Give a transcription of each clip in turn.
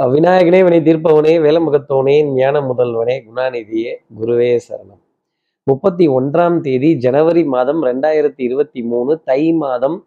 விநாயகனே வினை தீர்ப்பவனே வேலமுகத்தோனே ஞான முதல்வனே குணாநிதியே குருவே சரணம். முப்பத்தி ஒன்றாம் தேதி ஜனவரி மாதம் ரெண்டாயிரத்தி இருபத்தி மூணு தை மாதம்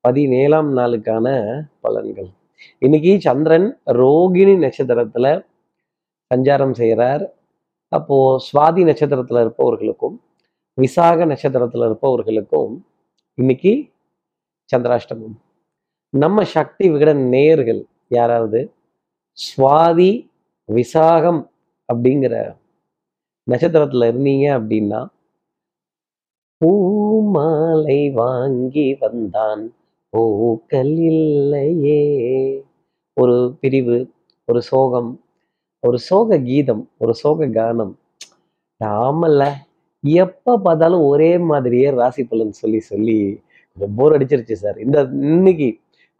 பதினேழாம் நாளுக்கான பலன்கள். இன்னைக்கு சந்திரன் ரோகிணி நட்சத்திரத்துல சஞ்சாரம் செய்கிறார் அப்போ சுவாதி நட்சத்திரத்துல இருப்பவர்களுக்கும் விசாக நட்சத்திரத்துல இருப்பவர்களுக்கும் இன்னைக்கு சந்திராஷ்டமம். நம்ம சக்தி விகட நேர்கள் யாராவது? சுவாதி விசாகம் அப்படிங்கிற நட்சத்திரத்துல இருந்தீங்க அப்படின்னா பூமாலை வாங்கி வந்தான். பூக்கள் இல்லையே. ஒரு பிரிவு ஒரு சோகம் ஒரு சோக கீதம் ஒரு சோக கானம். ஆமல்ல எப்ப பார்த்தாலும் ஒரே மாதிரியே ராசி பலன் சொல்லி சொல்லி போர் அடிச்சிருச்சு சார். இந்த இன்னைக்கு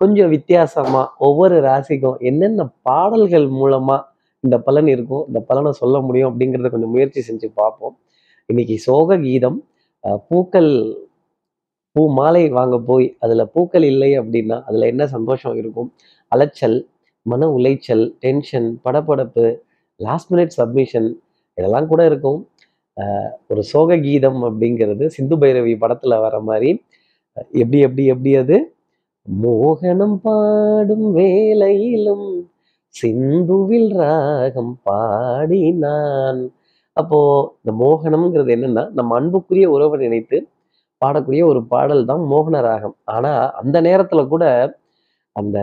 கொஞ்சம் வித்தியாசமா ஒவ்வொரு ராசிக்கும் என்னென்ன பாடல்கள் மூலமா இந்த பலன் இருக்கும் இந்த பலனை சொல்ல முடியும் அப்படிங்கிறத கொஞ்சம் முயற்சி செஞ்சு பார்ப்போம். இன்னைக்கு சோக கீதம் பூக்கள் பூ மாலை வாங்க போய் அதுல பூக்கள் இல்லை அப்படின்னா அதுல என்ன சந்தோஷம் இருக்கும்? அலைச்சல் மன உளைச்சல் டென்ஷன் படப்படப்பு லாஸ்ட் மினிட் சப்மிஷன் இதெல்லாம் கூட இருக்கும். ஒரு சோக கீதம் அப்படிங்கிறது சிந்து பைரவி படத்துல வர மாதிரி. எப்படி எப்படி எப்படி அது? மோகனம் பாடும் வேளையிலும் சிந்துவில் ராகம் பாடினான். அப்போ இந்த மோகனம்ங்கிறது என்னன்னா நம்ம அன்புக்குரிய உறவை நினைத்து பாடக்கூடிய ஒரு பாடல் தான் மோகன ராகம். ஆனா அந்த நேரத்துல கூட அந்த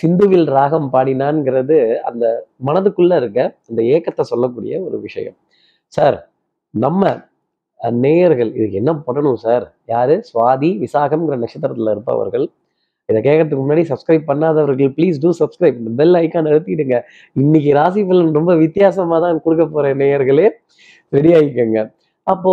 சிந்துவில் ராகம் பாடினான்ங்கிறது அந்த மனதுக்குள்ள இருக்க அந்த ஏக்கத்தை சொல்லக்கூடிய ஒரு விஷயம். சார் நம்ம நேயர்கள் இதுக்கு என்ன பண்ணணும் சார் யாரு? சுவாதி விசாகம்ங்கிற நட்சத்திரத்தில் இருப்பவர்கள். இதை கேட்கறதுக்கு முன்னாடி சப்ஸ்கிரைப் பண்ணாதவர்கள் ப்ளீஸ் டூ சப்ஸ்கிரைப் இந்த பெல் ஐக்கான் அழுத்திடுங்க இன்னைக்கு ராசி பலன் ரொம்ப வித்தியாசமாக தான் கொடுக்க போற நேயர்களே. ரெடி ஆகிக்கோங்க அப்போ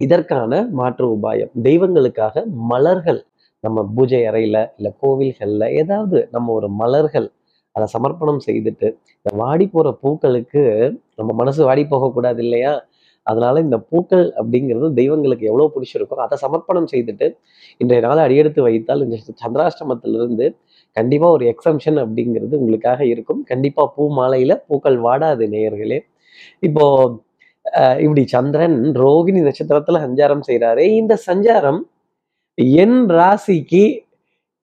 இதற்கான மாற்று உபாயம். தெய்வங்களுக்காக மலர்கள் நம்ம பூஜை அறையில இல்லை கோவில்களில் ஏதாவது நம்ம ஒரு மலர்கள் அதை சமர்ப்பணம் செய்துட்டு இந்த வாடி போற பூக்களுக்கு நம்ம மனசு வாடி போகக்கூடாது இல்லையா? அதனால இந்த பூக்கள் அப்படிங்கிறது தெய்வங்களுக்கு எவ்வளவு பிடிச்சிருக்கோ அதை சமர்ப்பணம் செய்துட்டு இன்றைய நாளை அடியெடுத்து வைத்தால் இந்த சந்திராஷ்டமத்திலிருந்து கண்டிப்பா ஒரு எக்ஸம்ஷன் அப்படிங்கிறது உங்களுக்காக இருக்கும். கண்டிப்பா பூ மாலையில பூக்கள் வாடாது நேயர்களே. இப்போ இப்படி சந்திரன் ரோகிணி நட்சத்திரத்துல சஞ்சாரம் செய்கிறாரு இந்த சஞ்சாரம் என் ராசிக்கு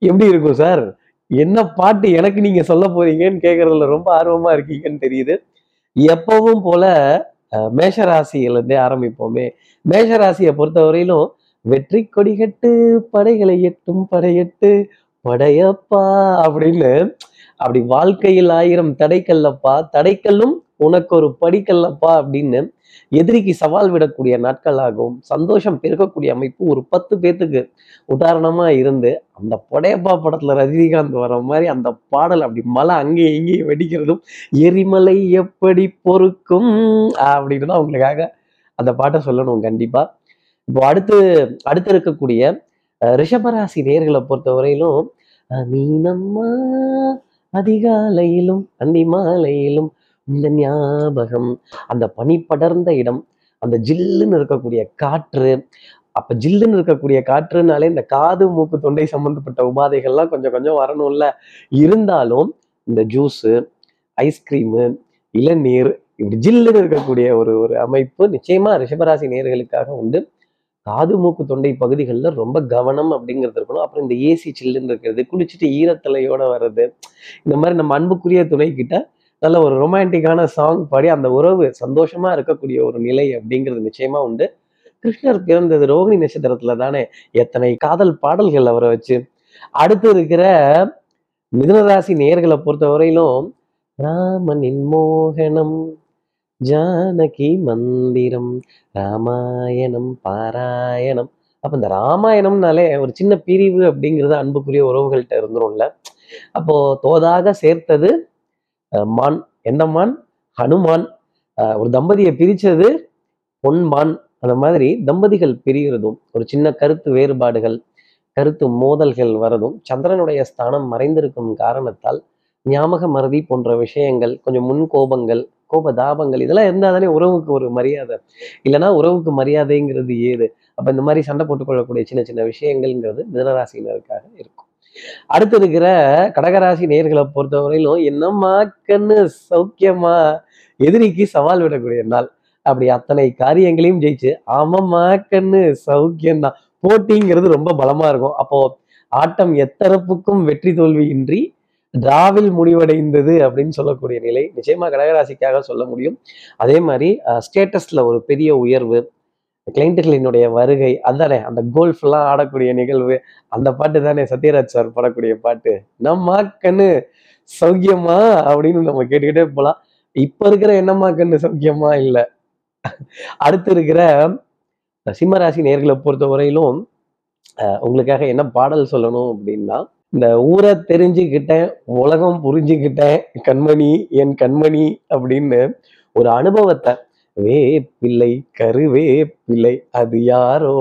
எப்படி இருக்கும் சார்? என்ன பாட்டு எனக்கு நீங்க சொல்ல போறீங்கன்னு கேட்கறதுல ரொம்ப ஆர்வமா இருக்கீங்கன்னு தெரியுது. எப்பவும் போல அஹ், மேஷ ஆரம்பிப்போமே. மேஷ ராசியை பொறுத்தவரையிலும் வெற்றி கொடிகட்டு படைகளை எட்டும் படையெட்டு படையப்பா அப்படின்னு அப்படி வாழ்க்கையில் ஆயிரம் தடைக்கல்லப்பா தடைக்கல்லும் உனக்கு ஒரு படிக்கல்லப்பா அப்படின்னு எதிரிக்கு சவால் விடக்கூடிய நாட்களாகவும் சந்தோஷம் பெருக்கக்கூடிய அமைப்பு ஒரு பத்து பேத்துக்கு உதாரணமா இருந்து அந்த படையப்பா படத்துல ரஜினிகாந்த் வர மாதிரி அந்த பாடல் அப்படி மலை அங்கேயும் இங்கேயும் வெடிக்கிறதும் எரிமலை எப்படி பொறுக்கும் அப்படின்னு தான் உங்களுக்காக அந்த பாட்டை சொல்லணும் கண்டிப்பா. இப்போ அடுத்து அடுத்து இருக்கக்கூடிய ரிஷபராசி நேர்களை பொறுத்தவரையிலும் வரையிலும் மீனம்மா அதிகாலையிலும் அந்தி மாலையிலும் இந்த ஞாபகம் அந்த பனி படர்ந்த இடம் அந்த ஜில்லுன்னு இருக்கக்கூடிய காற்று அப்ப ஜில்லுன்னு இருக்கக்கூடிய காற்றுனாலே இந்த காது மூக்கு தொண்டை சம்பந்தப்பட்ட உபாதைகள்லாம் கொஞ்சம் கொஞ்சம் வரணும்ல. இருந்தாலும் இந்த ஜூஸு ஐஸ்கிரீமு இளநீர் இப்படி ஜில்லுன்னு இருக்கக்கூடிய ஒரு ஒரு அமைப்பு நிச்சயமா ரிஷபராசி நேர்களுக்காக உண்டு. காது மூக்கு தொண்டை பகுதிகளில் ரொம்ப கவனம் அப்படிங்கிறது இருக்கணும். அப்புறம் இந்த ஏசி சில்லுன்னு இருக்கிறது குளிச்சுட்டு ஈரத்தலையோட வர்றது இந்த மாதிரி நம்ம அன்புக்குரிய துணை கிட்ட நல்ல ஒரு ரொமான்டிக்கான சாங் பாடி அந்த உறவு சந்தோஷமா இருக்கக்கூடிய ஒரு நிலை அப்படிங்கிறது நிச்சயமா உண்டு. கிருஷ்ணர் பிறந்தது ரோகிணி நட்சத்திரத்துல தானே. எத்தனை காதல் பாடல்கள் அவரை வச்சு. அடுத்து இருக்கிற மிதுனராசி நேர்களை பொறுத்தவரையிலும் ராமனின் மோகனம் ஜானகி மந்திரம் ராமாயணம் பாராயணம். அப்ப இந்த ராமாயணம்னாலே ஒரு சின்ன பிரிவு அப்படிங்கிறது அன்புக்குரிய உறவுகள்கிட்ட இருந்துரும்ல. அப்போ தோதாக சேர்த்தது மான். எந்த மான்? ஹனுமான். ஒரு தம்பதியை பிரிச்சது பொன்மான் அந்த மாதிரி தம்பதிகள் பிரிகிறதும் ஒரு சின்ன கருத்து வேறுபாடுகள் கருத்து மோதல்கள் வரதும் சந்திரனுடைய ஸ்தானம் மறைந்திருக்கும் காரணத்தால் ஞாபக மறதி போன்ற விஷயங்கள் கொஞ்சம் முன் கோபங்கள் கோப தாபங்கள் இதெல்லாம் இருந்தால் தானே உறவுக்கு ஒரு மரியாதை. இல்லைன்னா உறவுக்கு மரியாதைங்கிறது ஏது? அப்போ இந்த மாதிரி சண்டை போட்டுக்கொள்ளக்கூடிய சின்ன சின்ன விஷயங்கள்ங்கிறது மிதனராசினருக்காக இருக்கும். அடுத்து இருக்கிற கடகராசி நேர்களை பொறுத்தவரையிலும் என்னம்மா கண்ணு சௌக்கியமா எதிரிக்கு சவால் விடக்கூடிய நாள். அப்படி அத்தனை காரியங்களையும் ஜெயிச்சு ஆமாம்மா கண்ணு சௌக்கியம்தான். போட்டிங்கிறது ரொம்ப பலமா இருக்கும். அப்போ ஆட்டம் எத்தரப்புக்கும் வெற்றி தோல்வியின்றி டிராவில் முடிவடைந்தது அப்படின்னு சொல்லக்கூடிய நிலை நிச்சயமா கடகராசிக்காக சொல்ல முடியும். அதே மாதிரி ஸ்டேட்டஸ்ல ஒரு பெரிய உயர்வு கிளைண்ட்டுகளினுடைய வருகை அதானே? அந்த கோல்ஃப் எல்லாம் ஆடக்கூடிய நிகழ்வு அந்த பாட்டு தானே? சத்யராஜ் சார் பாடக்கூடிய பாட்டு. நம்மா கண்ணு சௌக்கியமா? அப்படின்னு நம்ம கேட்டுக்கிட்டே போகலாம் இப்ப இருக்கிற என்னம்மா கண்ணு சௌக்கியமா? இல்லை. அடுத்து இருக்கிற சிம்மராசி நேர்களை பொறுத்த வரையிலும் உங்களுக்காக என்ன பாடல் சொல்லணும் அப்படின்னா இந்த ஊரை தெரிஞ்சுக்கிட்டேன் உலகம் புரிஞ்சுக்கிட்டேன் கண்மணி என் கண்மணி அப்படின்னு ஒரு அனுபவத்தை வேப்பிள்ளை கருவேப்பிள்ளை அது யாரோ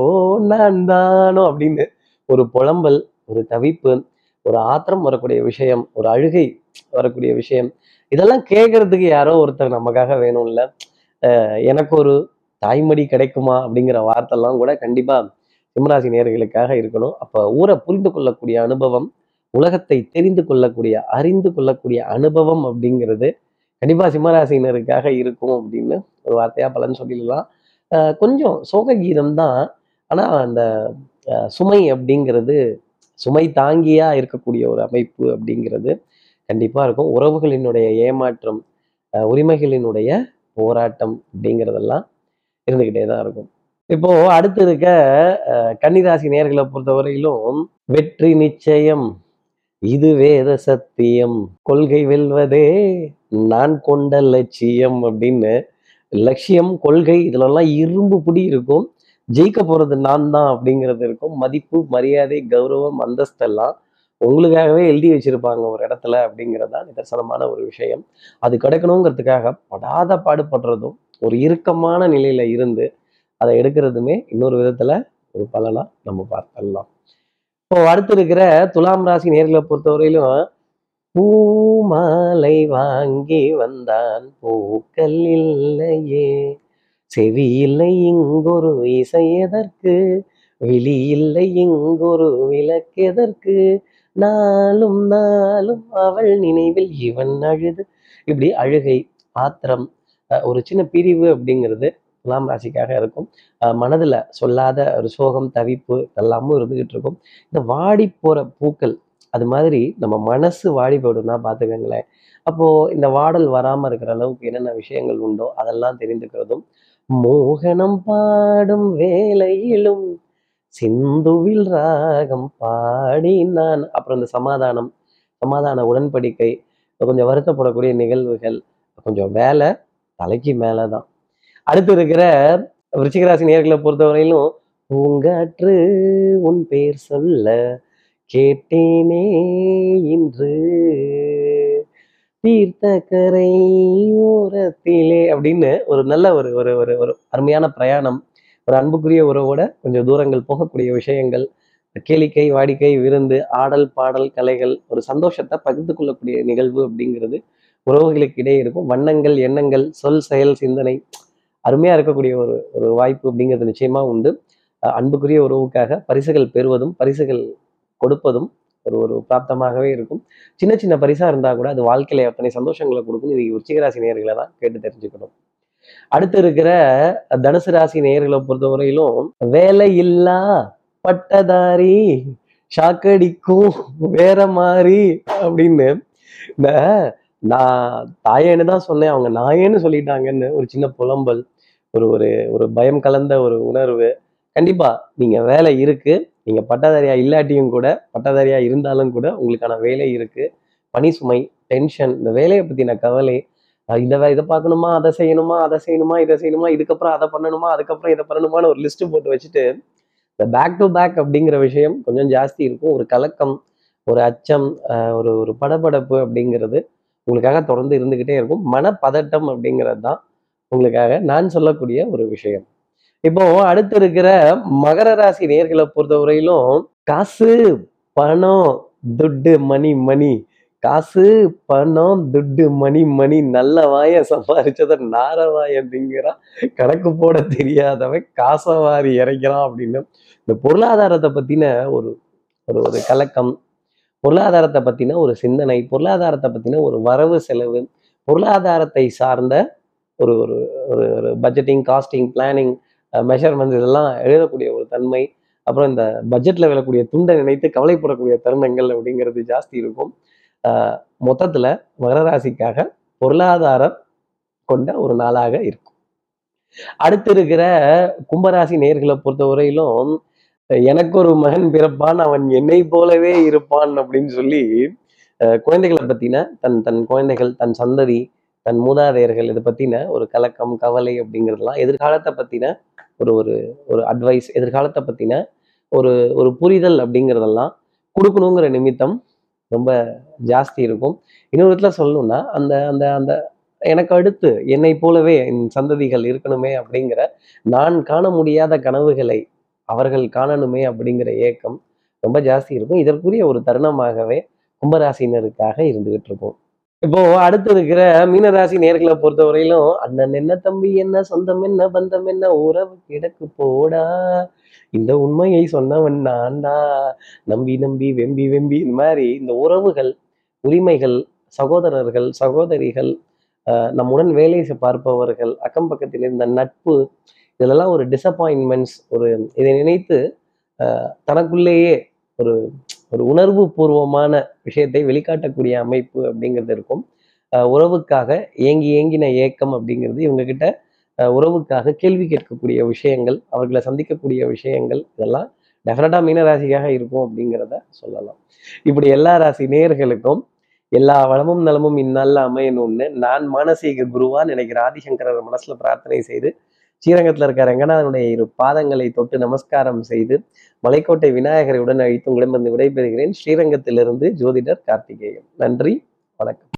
நான் தானோ அப்படின்னு ஒரு புலம்பல் ஒரு தவிப்பு ஒரு ஆத்திரம் வரக்கூடிய விஷயம் ஒரு அழுகை வரக்கூடிய விஷயம். இதெல்லாம் கேட்கறதுக்கு யாரோ ஒருத்தர் நமக்காக வேணும்ல. எனக்கு ஒரு தாய்மடி கிடைக்குமா அப்படிங்கிற வார்த்தைலாம் கூட கண்டிப்பா சிம்மராசி நேர்களுக்காக இருக்கணும். அப்போ ஊரை புரிந்து கொள்ளக்கூடிய அனுபவம் உலகத்தை தெரிந்து கொள்ளக்கூடிய அறிந்து கொள்ளக்கூடிய அனுபவம் அப்படிங்கிறது கண்டிப்பா சிம்மராசினருக்காக இருக்கும் அப்படின்னு ஒரு வார்த்தையா பலன் சொல்லிடலாம். அஹ் கொஞ்சம் சோக கீதம் தான் ஆனா அந்த சுமை அப்படிங்கிறது சுமை தாங்கியா இருக்கக்கூடிய ஒரு அமைப்பு அப்படிங்கிறது கண்டிப்பா இருக்கும். உறவுகளினுடைய ஏமாற்றம் அஹ் உரிமைகளினுடைய போராட்டம் அப்படிங்கிறதெல்லாம் இருந்துகிட்டே தான் இருக்கும். இப்போ அடுத்து இருக்க கன்னிராசி நேர்களை பொறுத்தவரையிலும் வெற்றி நிச்சயம் இது வேத சத்தியம். கொள்கை வெல்வதே நான் கொண்ட லட்சியம் அப்படின்னு லட்சியம் கொள்கை இதுலலாம் இரும்பு புடி இருக்கும். ஜெயிக்க போகிறது நான் தான் அப்படிங்கிறது இருக்கும். மதிப்பு மரியாதை கௌரவம் அந்தஸ்தெல்லாம் உங்களுக்காகவே எழுதி வச்சிருப்பாங்க ஒரு இடத்துல அப்படிங்கிறது தான் நிதர்சனமான ஒரு விஷயம். அது கிடைக்கணுங்கிறதுக்காக படாத பாடுபடுறதும் ஒரு இறுக்கமான நிலையில இருந்து அதை எடுக்கிறதுமே இன்னொரு விதத்துல ஒரு பலனா நம்ம பார்த்தலாம் இப்போ அடுத்து இருக்கிற துலாம் ராசி நேர்களை பொறுத்தவரையிலும் பூமாலை வாங்கி வந்தான். பூக்கள் இல்லையே. செவியில்லை இங்கொரு இசை எதற்கு? விழி இங்கொரு விளக்கு எதற்கு? நாளும் நாளும் அவள் நினைவில் இவன் அழுது இப்படி அழுகை ஆத்திரம் ஒரு சின்ன பிரிவு அப்படிங்கிறது துலாம் ராசிக்காக இருக்கும். மனதில் மனதுல சொல்லாத ஒரு சோகம் தவிப்பு எல்லாமும் இருந்துகிட்டு இருக்கும். இந்த வாடி போற பூக்கள் அது மாதிரி நம்ம மனசு வாடி போயிடும்னா பார்த்துக்கங்களேன் அப்போ இந்த வாடல் வராம இருக்கிற அளவுக்கு என்னென்ன விஷயங்கள் உண்டோ அதெல்லாம் தெரிந்துக்கிறதும் மோகனம் பாடும் வேலையிலும் சிந்துவில் ராகம் பாடி நான் அப்புறம் இந்த சமாதானம் சமாதான உடன்படிக்கை கொஞ்சம் வருத்தப்படக்கூடிய நிகழ்வுகள் கொஞ்சம் வேலை தலைக்கு மேலதான். அடுத்து இருக்கிற விருச்சிகராசி நேர்களை பொறுத்தவரையிலும் பூங்காற்று உன் பேர் சொல்ல கேட்டேனே இன்று. தீர்த்த கரை ஓரத்திலே அப்படின்னு ஒரு நல்ல ஒரு ஒரு ஒரு ஒரு அருமையான பிரயாணம். ஒரு அன்புக்குரிய உறவோட கொஞ்சம் தூரங்கள் போகக்கூடிய விஷயங்கள். கேளிக்கை வாடிக்கை விருந்து ஆடல் பாடல் கலைகள் ஒரு சந்தோஷத்தை பகிர்ந்து கொள்ளக்கூடிய நிகழ்வு அப்படிங்கிறது உறவுகளுக்கு இடையே இருக்கும். வண்ணங்கள் எண்ணங்கள் சொல் செயல் சிந்தனை அருமையா இருக்கக்கூடிய ஒரு ஒரு வாய்ப்பு அப்படிங்கிறது நிச்சயமா உண்டு. அன்புக்குரிய உறவுக்காக பரிசுகள் பெறுவதும் பரிசுகள் கொடுப்பதும் ஒரு ஒரு பிராப்தமாகவே இருக்கும். சின்ன சின்ன பரிசா இருந்தா கூட அது வாழ்க்கையில எத்தனை சந்தோஷங்களை கொடுக்கும். இது உச்சிகராசி நேயர்களை தான் கேட்டு தெரிஞ்சுக்கணும். அடுத்து இருக்கிற தனுசு ராசி நேர்களை பொறுத்தவரையிலும் வேலை இல்லா பட்டதாரி ஷாக்கடிக்கும் வேற மாதிரி அப்படின்னு இந்த நான் தாயேன்னு தான் சொன்னேன். அவங்க நாயேன்னு சொல்லிட்டாங்கன்னு ஒரு சின்ன புலம்பல் ஒரு ஒரு ஒரு பயம் கலந்த ஒரு உணர்வு. கண்டிப்பா நீங்க வேலை இருக்கு. நீங்கள் பட்டதாரியாக இல்லாட்டியும் கூட பட்டதாரியாக இருந்தாலும் கூட உங்களுக்கான வேலை இருக்குது பணி சுமை டென்ஷன் இந்த வேலையை பற்றின கவலை இதை இதை பார்க்கணுமா அதை செய்யணுமா அதை செய்யணுமா இதை செய்யணுமா இதுக்கப்புறம் அதை பண்ணணுமா அதுக்கப்புறம் இதை பண்ணணுமான்னு ஒரு லிஸ்ட்டு போட்டு வச்சுட்டு இந்த பேக் டு பேக் அப்படிங்கிற விஷயம் கொஞ்சம் ஜாஸ்தி இருக்கும். ஒரு கலக்கம் ஒரு அச்சம் ஒரு ஒரு படபடப்பு அப்படிங்கிறது உங்களுக்காக தொடர்ந்து இருந்துகிட்டே இருக்கும். மனப்பதட்டம் அப்படிங்கிறது தான் உங்களுக்காக நான் சொல்லக்கூடிய ஒரு விஷயம். இப்போ அடுத்து இருக்கிற மகர ராசி நேர்களை பொறுத்தவரையிலும் காசு பணம் துட்டு மணி மணி. காசு பணம் துட்டு மணி மணி நல்ல வாய சம்பாதிச்சத நார வாய திங்கிறான் கணக்கு போட தெரியாதவன் காசை வாரி இறைக்கிறான் அப்படின்னு. இந்த பொருளாதாரத்தை பத்தின ஒரு ஒரு ஒரு கலக்கம். பொருளாதாரத்தை பத்தின ஒரு சிந்தனை பொருளாதாரத்தை பத்தின ஒரு வரவு செலவு பொருளாதாரத்தை சார்ந்த ஒரு ஒரு ஒரு ஒரு பட்ஜெட்டிங் காஸ்டிங் பிளானிங் மெஷர்மெண்ட்ஸ் இதெல்லாம் எழுதக்கூடிய ஒரு தன்மை அப்புறம் இந்த பட்ஜெட்ல விழக்கூடிய துண்டை நினைத்து கவலைப்படக்கூடிய தருணங்கள் அப்படிங்கிறது ஜாஸ்தி இருக்கும். ஆஹ் மொத்தத்துல பொருளாதாரம் கொண்ட ஒரு நாளாக இருக்கும். அடுத்து இருக்கிற கும்பராசி நேர்களை பொறுத்தவரையிலும் எனக்கு ஒரு மகன் பிறப்பான் அவன் என்னை போலவே இருப்பான் அப்படின்னு சொல்லி குழந்தைகளை பத்தின தன் தன் குழந்தைகள் தன் சந்ததி தன் மூதாதையர்கள் இதை பத்தின ஒரு கலக்கம் கவலை அப்படிங்கிறதுலாம் எதிர்காலத்தை பத்தின ஒரு ஒரு ஒரு அட்வைஸ் எதிர்காலத்தை பற்றின ஒரு ஒரு புரிதல் அப்படிங்கிறதெல்லாம் கொடுக்கணுங்கிற நிமித்தம் ரொம்ப ஜாஸ்தி இருக்கும். இன்னொரு விதத்துல சொல்லணும்னா அந்த அந்த அந்த எனக்கு அடுத்து என்னை போலவே என் சந்ததிகள் இருக்கணுமே அப்படிங்கிற நான் காண முடியாத கனவுகளை அவர்கள் காணணுமே அப்படிங்கிற ஏக்கம் ரொம்ப ஜாஸ்தி இருக்கும். இதற்குரிய ஒரு தருணமாகவே கும்பராசினருக்காக இருந்துகிட்டு இருக்கும். இப்போ அடுத்து இருக்கிற மீனராசி நேர்களை பொறுத்தவரையிலும் அண்ணன் என்ன தம்பி என்ன சொந்தம் என்ன பந்தம் என்ன உறவு கிடக்கு போடா. இந்த உண்மையை சொன்னவன் நான்டா. நம்பி நம்பி வெம்பி வெம்பி. இந்த மாதிரி இந்த உறவுகள் உரிமைகள் சகோதரர்கள் சகோதரிகள் ஆஹ் நம்முடன் வேலை பார்ப்பவர்கள் அக்கம் பக்கத்தில் இருந்த நட்பு இதெல்லாம் ஒரு டிசப்பாயின்மெண்ட்ஸ் ஒரு இதை நினைத்து ஆஹ் தனக்குள்ளேயே ஒரு ஒரு உணர்வு பூர்வமான விஷயத்தை வெளிக்காட்டக்கூடிய அமைப்பு அப்படிங்கிறது இருக்கும். ஆஹ் உறவுக்காக ஏங்கி ஏங்கின ஏக்கம் அப்படிங்கிறது இவங்க கிட்ட உறவுக்காக கேள்வி கேட்கக்கூடிய விஷயங்கள் அவர்களை சந்திக்கக்கூடிய விஷயங்கள் இதெல்லாம் டெஃபினட்டாக மீனராசிக்காக இருக்கும் அப்படிங்கிறத சொல்லலாம். இப்படி எல்லா ராசி நேயர்களுக்கும் எல்லா வளமும் நலமும் இந்நாளில் அமையணும்னு நான் மானசீக குருவா நினைக்கிற ஆதிசங்கரர் மனசுல பிரார்த்தனை செய்து ஸ்ரீரங்கத்தில் இருக்க ரங்கநாதனுடைய இரு பாதங்களை தொட்டு நமஸ்காரம் செய்து மலைக்கோட்டை விநாயகரை உடன் அழித்து உங்களிடமிருந்து விடைபெறுகிறேன். ஸ்ரீரங்கத்திலிருந்து ஜோதிடர் கார்த்திகேயன். நன்றி வணக்கம்.